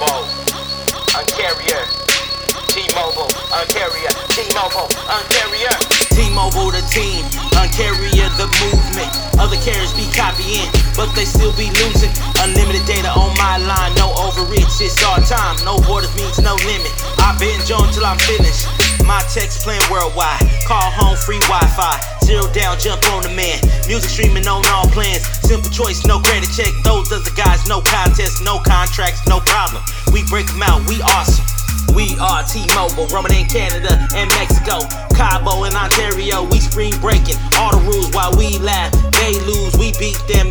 T-Mobile, Uncarrier. T-Mobile, Uncarrier. T-Mobile, Uncarrier. T-Mobile the team, Uncarrier the movement. Other carriers be copying, but they still be losing. Unlimited data on my line, no overreach. It's our time, no borders means no limit. I binge on till I'm finished. My text playing worldwide. Call home, free Wi-Fi. Zero down, jump on the man. Music streaming on all plans. Simple choice, no credit check. Those doesn't no contest, no contracts, no problem. We break them out, we awesome. We are T-Mobile, roaming in Canada and Mexico, Cabo and Ontario. We spring breaking all the rules while we laugh. They lose, we beat them.